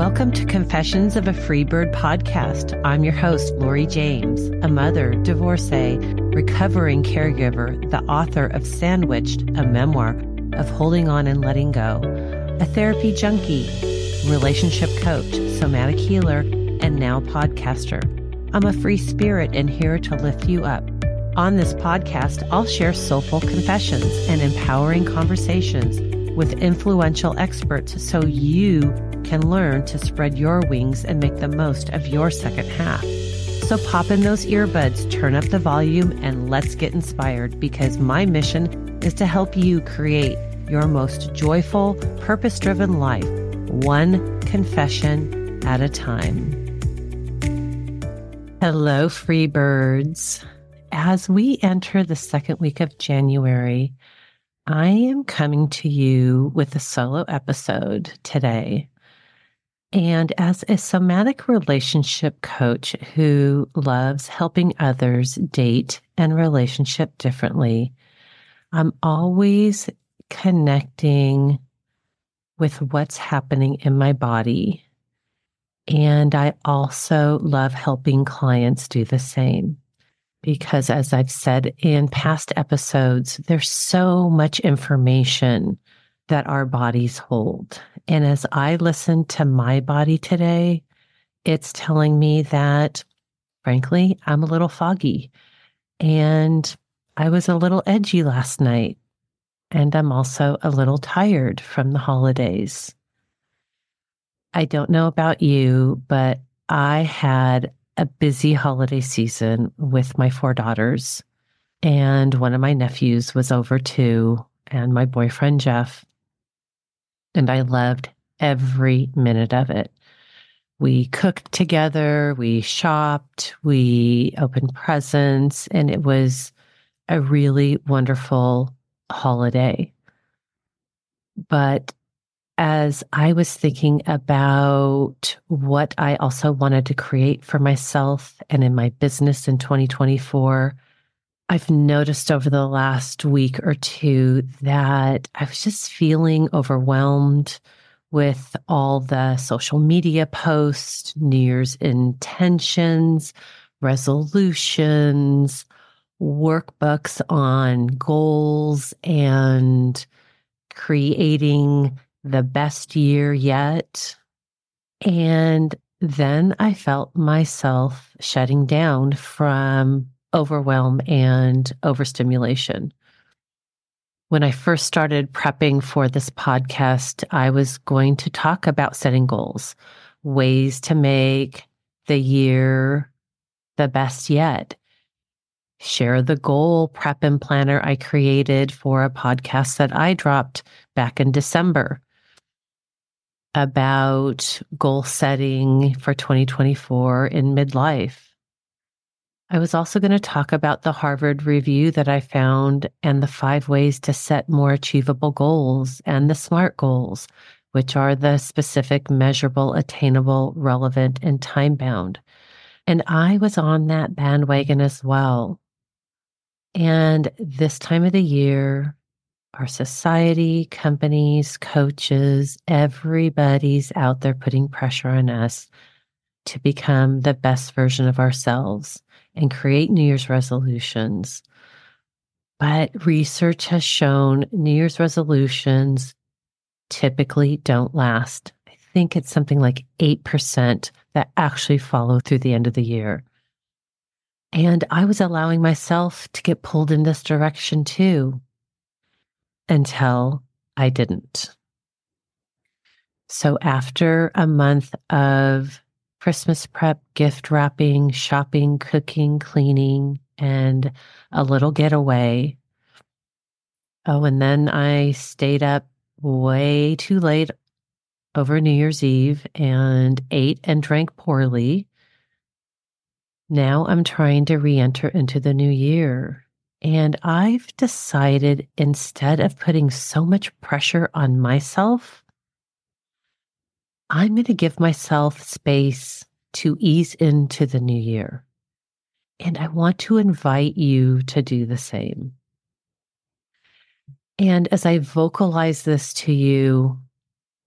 Welcome to Confessions of a Freebird podcast. I'm your host, Laurie James, a mother, divorcee, recovering caregiver, the author of Sandwiched, a memoir of holding on and letting go, a therapy junkie, relationship coach, somatic healer, and now podcaster. I'm a free spirit and here to lift you up. On this podcast, I'll share soulful confessions and empowering conversations with influential experts so you can learn to spread your wings and make the most of your second half. So pop in those earbuds, turn up the volume, and let's get inspired because my mission is to help you create your most joyful, purpose driven life, one confession at a time. Hello, free birds. As we enter the second week of January, I am coming to you with a solo episode today. And as a somatic relationship coach who loves helping others date and relationship differently, I'm always connecting with what's happening in my body. And I also love helping clients do the same. Because as I've said in past episodes, there's so much information that our bodies hold. And as I listen to my body today, it's telling me that, frankly, I'm a little foggy and I was a little edgy last night. And I'm also a little tired from the holidays. I don't know about you, but I had a busy holiday season with my four daughters. And one of my nephews was over too, and my boyfriend, Jeff and I loved every minute of it. We cooked together, we shopped, we opened presents, and it was a really wonderful holiday. But as I was thinking about what I also wanted to create for myself and in my business in 2024, I've noticed over the last week or two that I was just feeling overwhelmed with all the social media posts, New Year's intentions, resolutions, workbooks on goals and creating the best year yet. And then I felt myself shutting down from overwhelm and overstimulation. When I first started prepping for this podcast, I was going to talk about setting goals, ways to make the year the best yet. Share the goal prep and planner I created for a podcast that I dropped back in December about goal setting for 2024 in midlife. I was also going to talk about the Harvard review that I found and the five ways to set more achievable goals and the SMART goals, which are the specific, measurable, attainable, relevant, and time bound. And I was on that bandwagon as well. And this time of the year, our society, companies, coaches, everybody's out there putting pressure on us to become the best version of ourselves and create New Year's resolutions. But research has shown New Year's resolutions typically don't last. I think it's something like 8% that actually follow through the end of the year. And I was allowing myself to get pulled in this direction too until I didn't. So after a month of Christmas prep, gift wrapping, shopping, cooking, cleaning, and a little getaway. Oh, and then I stayed up way too late over New Year's Eve and ate and drank poorly. Now I'm trying to re enter into the new year. And I've decided instead of putting so much pressure on myself, I'm going to give myself space to ease into the new year. And I want to invite you to do the same. And as I vocalize this to you,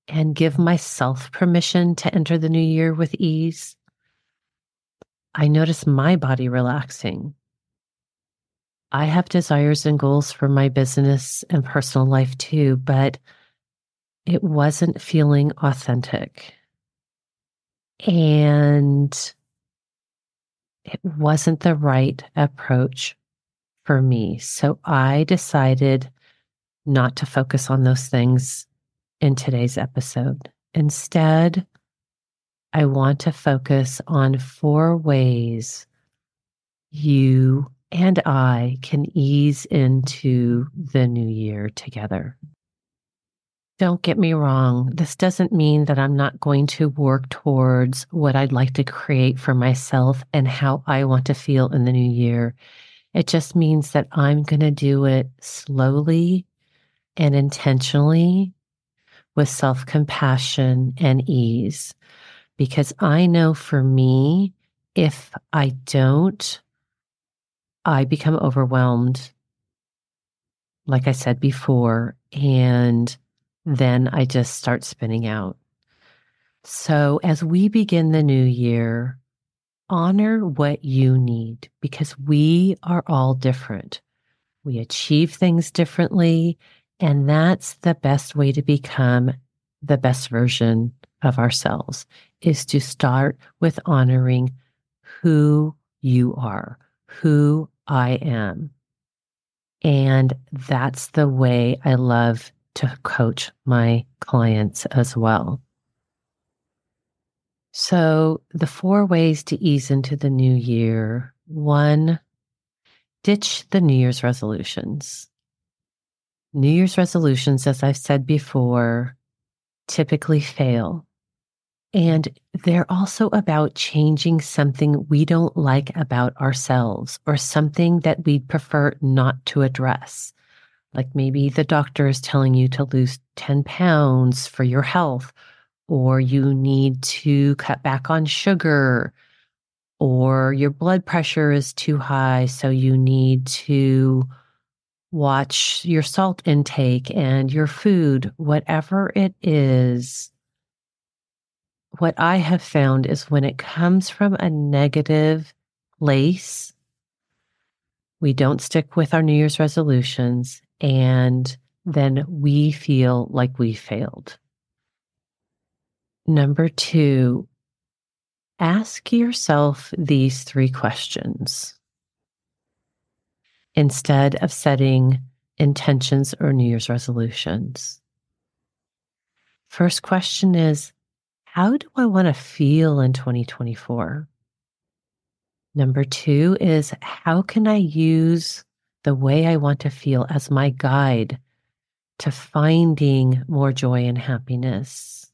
and give myself permission to enter the new year with ease. I notice my body relaxing. I have desires and goals for my business and personal life too, but it wasn't feeling authentic. And it wasn't the right approach for me. So I decided not to focus on those things in today's episode. Instead, I want to focus on four ways you and I can ease into the new year together. Don't get me wrong. This doesn't mean that I'm not going to work towards what I'd like to create for myself and how I want to feel in the new year. It just means that I'm going to do it slowly and intentionally with self compassion and ease. Because I know for me, if I don't, I become overwhelmed, like I said before, and then I just start spinning out. So as we begin the new year, honor what you need because we are all different. We achieve things differently, and that's the best way to become the best version of ourselves is to start with honoring who you are, who I am. And that's the way I love to coach my clients as well. So, the four ways to ease into the new year one, ditch the New Year's resolutions. New Year's resolutions, as I've said before, typically fail. And they're also about changing something we don't like about ourselves or something that we'd prefer not to address. Like maybe the doctor is telling you to lose 10 pounds for your health, or you need to cut back on sugar, or your blood pressure is too high. So you need to watch your salt intake and your food, whatever it is. What I have found is when it comes from a negative place, we don't stick with our New Year's resolutions and then we feel like we failed. Number two, ask yourself these three questions instead of setting intentions or New Year's resolutions. First question is How do I want to feel in 2024? Number two is How can I use the way I want to feel as my guide to finding more joy and happiness.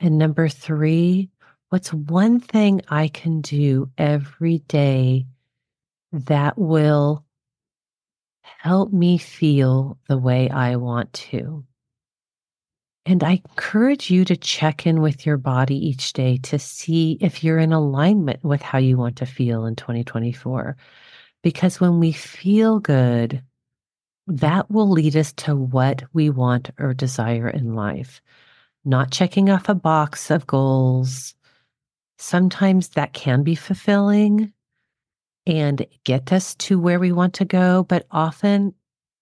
And number three, what's one thing I can do every day that will help me feel the way I want to? And I encourage you to check in with your body each day to see if you're in alignment with how you want to feel in 2024. Because when we feel good, that will lead us to what we want or desire in life. Not checking off a box of goals. Sometimes that can be fulfilling and get us to where we want to go. But often,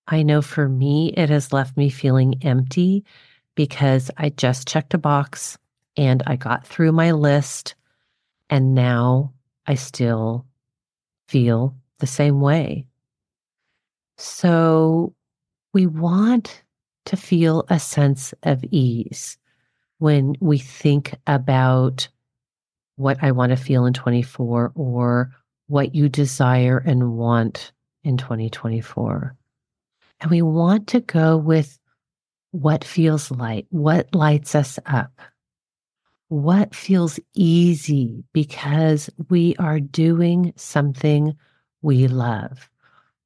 I know for me, it has left me feeling empty because I just checked a box and I got through my list. And now I still feel the same way. So we want to feel a sense of ease when we think about what I want to feel in 24 or what you desire and want in 2024. And we want to go with what feels light, what lights us up, what feels easy because we are doing something we love.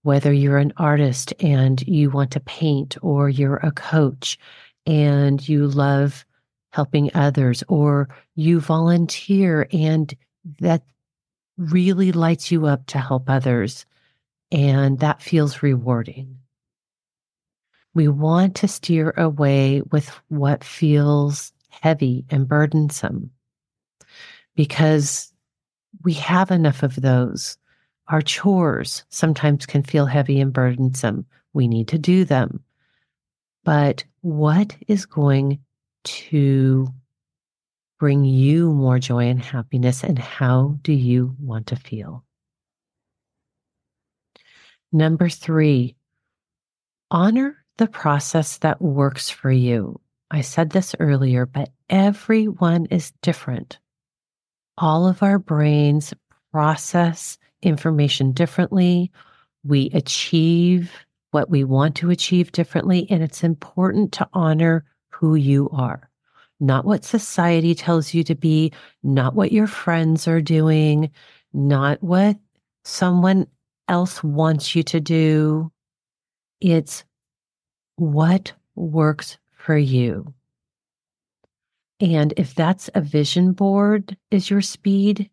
Whether you're an artist and you want to paint, or you're a coach and you love helping others, or you volunteer and that really lights you up to help others, and that feels rewarding. We want to steer away with what feels heavy and burdensome because we have enough of those. Our chores sometimes can feel heavy and burdensome. We need to do them. But what is going to bring you more joy and happiness, and how do you want to feel? Number three, honor the process that works for you. I said this earlier, but everyone is different. All of our brains process information differently. We achieve what we want to achieve differently. And it's important to honor who you are, not what society tells you to be, not what your friends are doing, not what someone else wants you to do. It's what works for you. And if that's a vision board is your speed,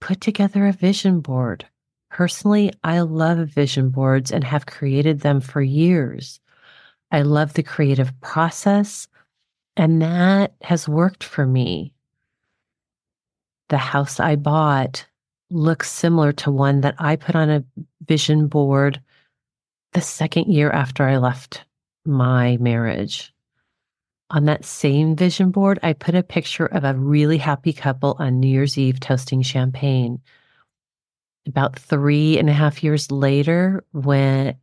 put together a vision board. Personally, I love vision boards and have created them for years. I love the creative process, and that has worked for me. The house I bought looks similar to one that I put on a vision board the second year after I left my marriage. On that same vision board, I put a picture of a really happy couple on New Year's Eve toasting champagne. About three and a half years later, when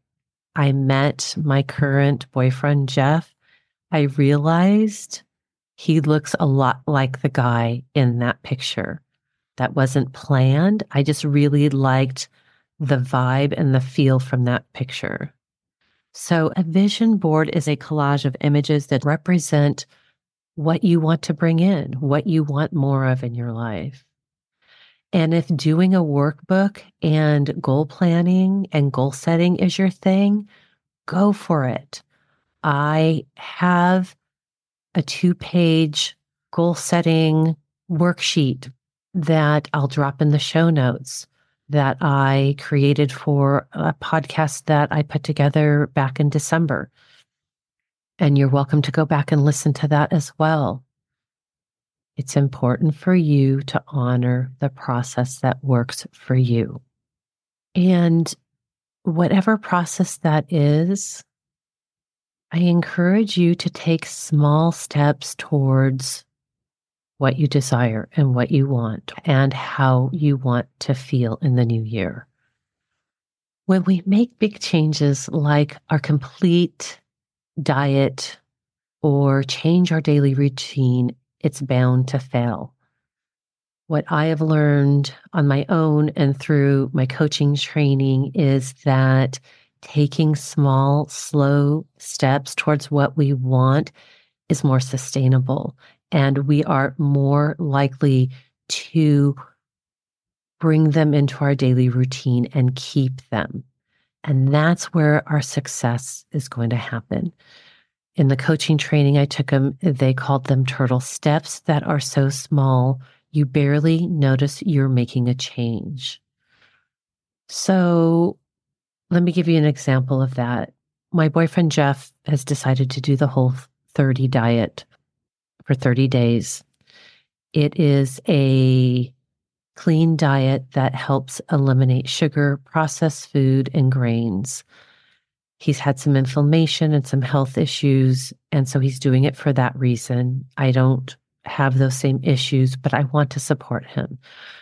I met my current boyfriend, Jeff, I realized he looks a lot like the guy in that picture. That wasn't planned. I just really liked the vibe and the feel from that picture. So, a vision board is a collage of images that represent what you want to bring in, what you want more of in your life. And if doing a workbook and goal planning and goal setting is your thing, go for it. I have a two page goal setting worksheet that I'll drop in the show notes that I created for a podcast that I put together back in December. And you're welcome to go back and listen to that as well. It's important for you to honor the process that works for you. And whatever process that is, I encourage you to take small steps towards what you desire and what you want and how you want to feel in the new year. When we make big changes like our complete diet or change our daily routine, it's bound to fail. What I have learned on my own and through my coaching training is that taking small, slow steps towards what we want is more sustainable and we are more likely to bring them into our daily routine and keep them. And that's where our success is going to happen. In the coaching training I took them, they called them turtle steps that are so small, you barely notice you're making a change. So let me give you an example of that. My boyfriend Jeff has decided to do the whole 30 diet for 30 days. It is a clean diet that helps eliminate sugar, processed food, and grains. He's had some inflammation and some health issues, and so he's doing it for that reason. I don't have those same issues, but I want to support him.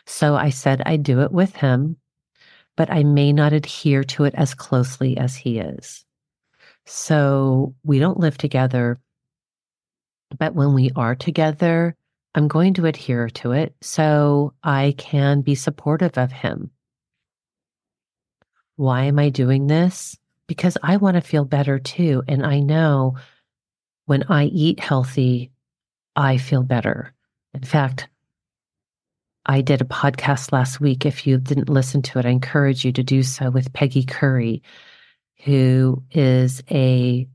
So I said I'd do it with him, but I may not adhere to it as closely as he is. So we don't live together, but when we are together, I'm going to adhere to it so I can be supportive of him. Why am I doing this? Because I want to feel better too. And I know when I eat healthy, I feel better. In fact, I did a podcast last week. If you didn't listen to it, I encourage you to do so with Peggy Curry, who is a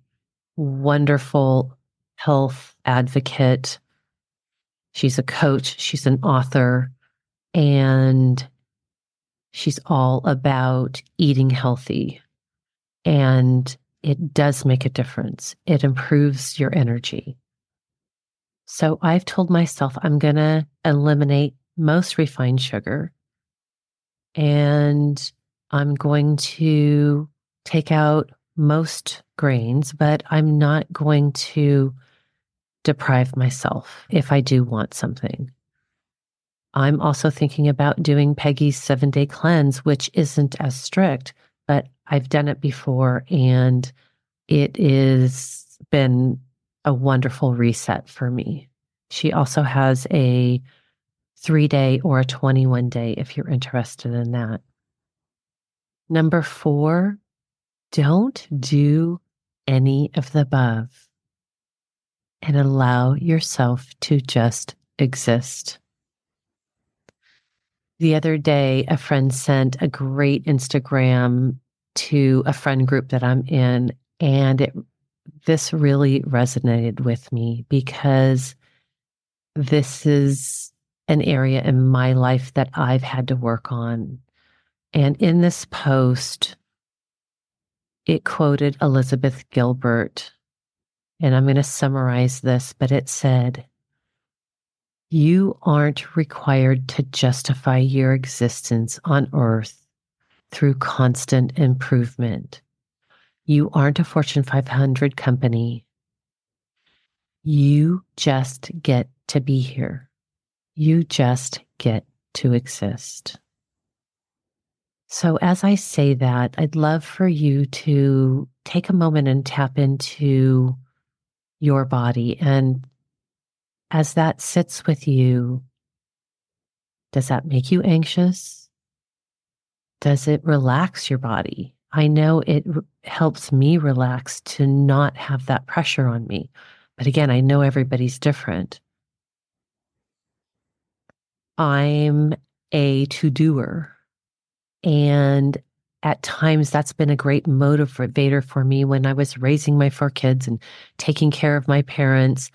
wonderful health advocate. She's a coach, she's an author, and she's all about eating healthy. And it does make a difference. It improves your energy. So I've told myself I'm going to eliminate most refined sugar and I'm going to take out most grains, but I'm not going to deprive myself if I do want something. I'm also thinking about doing Peggy's seven day cleanse, which isn't as strict, but I've done it before and it has been a wonderful reset for me. She also has a three day or a 21 day if you're interested in that. Number four, don't do any of the above and allow yourself to just exist. The other day, a friend sent a great Instagram to a friend group that I'm in, and it this really resonated with me because this is an area in my life that I've had to work on. And in this post, it quoted Elizabeth Gilbert. And I'm going to summarize this, but it said, You aren't required to justify your existence on earth through constant improvement. You aren't a Fortune 500 company. You just get to be here. You just get to exist. So, as I say that, I'd love for you to take a moment and tap into your body. And as that sits with you, does that make you anxious? Does it relax your body? I know it r- helps me relax to not have that pressure on me. But again, I know everybody's different. I'm a to doer. And at times that's been a great motivator for me when I was raising my four kids and taking care of my parents.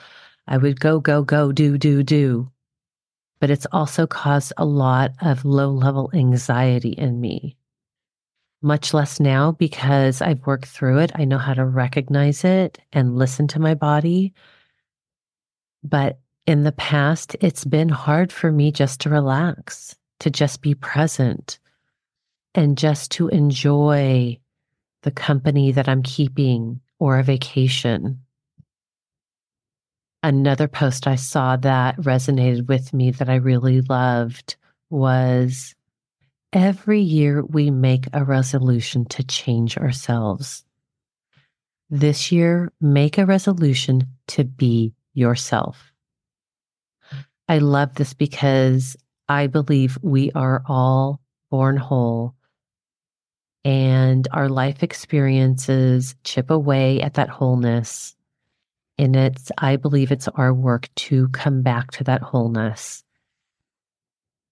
I would go, go, go, do, do, do. But it's also caused a lot of low level anxiety in me. Much less now because I've worked through it. I know how to recognize it and listen to my body. But in the past, it's been hard for me just to relax, to just be present, and just to enjoy the company that I'm keeping or a vacation. Another post I saw that resonated with me that I really loved was every year we make a resolution to change ourselves. This year, make a resolution to be yourself. I love this because I believe we are all born whole and our life experiences chip away at that wholeness. And it's, I believe it's our work to come back to that wholeness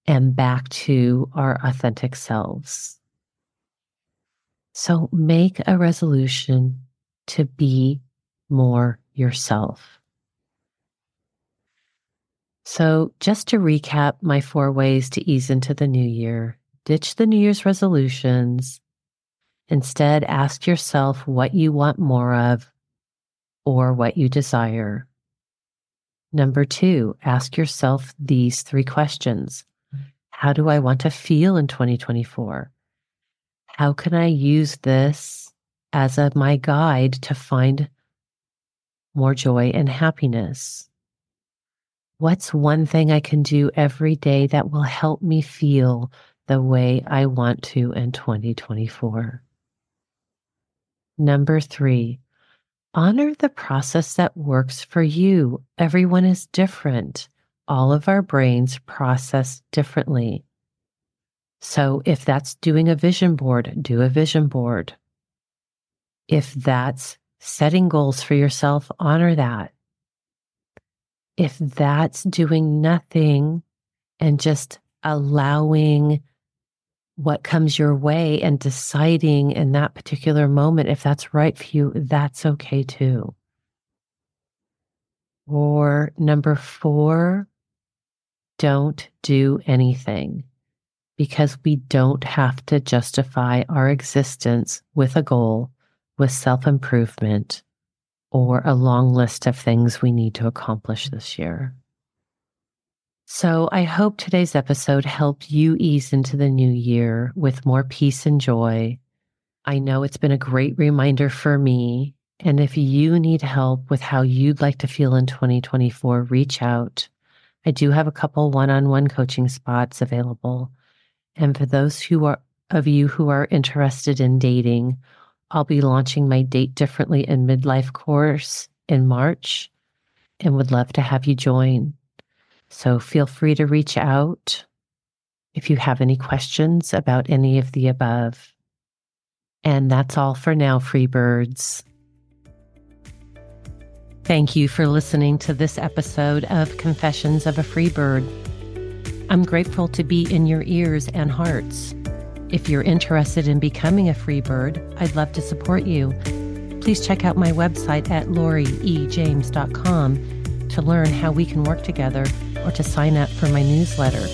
and back to our authentic selves. So make a resolution to be more yourself. So, just to recap my four ways to ease into the new year ditch the New Year's resolutions. Instead, ask yourself what you want more of or what you desire. Number two, ask yourself these three questions How do I want to feel in 2024? How can I use this as a, my guide to find more joy and happiness? What's one thing I can do every day that will help me feel the way I want to in 2024? Number three, honor the process that works for you. Everyone is different. All of our brains process differently. So if that's doing a vision board, do a vision board. If that's setting goals for yourself, honor that if that's doing nothing and just allowing what comes your way and deciding in that particular moment if that's right for you, that's okay too. Or number four, don't do anything because we don't have to justify our existence with a goal with self improvement or a long list of things we need to accomplish this year. So I hope today's episode helped you ease into the new year with more peace and joy. I know it's been a great reminder for me. And if you need help with how you'd like to feel in 2024, reach out. I do have a couple one on one coaching spots available. And for those who are of you who are interested in dating, I'll be launching my Date Differently in Midlife course in March and would love to have you join. So feel free to reach out if you have any questions about any of the above. And that's all for now, free birds. Thank you for listening to this episode of Confessions of a Free Bird. I'm grateful to be in your ears and hearts. If you're interested in becoming a free bird, I'd love to support you. Please check out my website at laurieejames.com to learn how we can work together or to sign up for my newsletter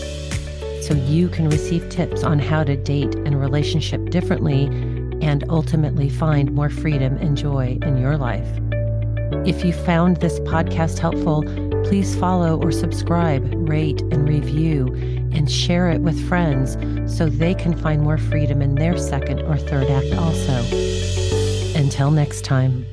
so you can receive tips on how to date and relationship differently and ultimately find more freedom and joy in your life. If you found this podcast helpful, please follow or subscribe, rate, and review, and share it with friends so they can find more freedom in their second or third act also. Until next time.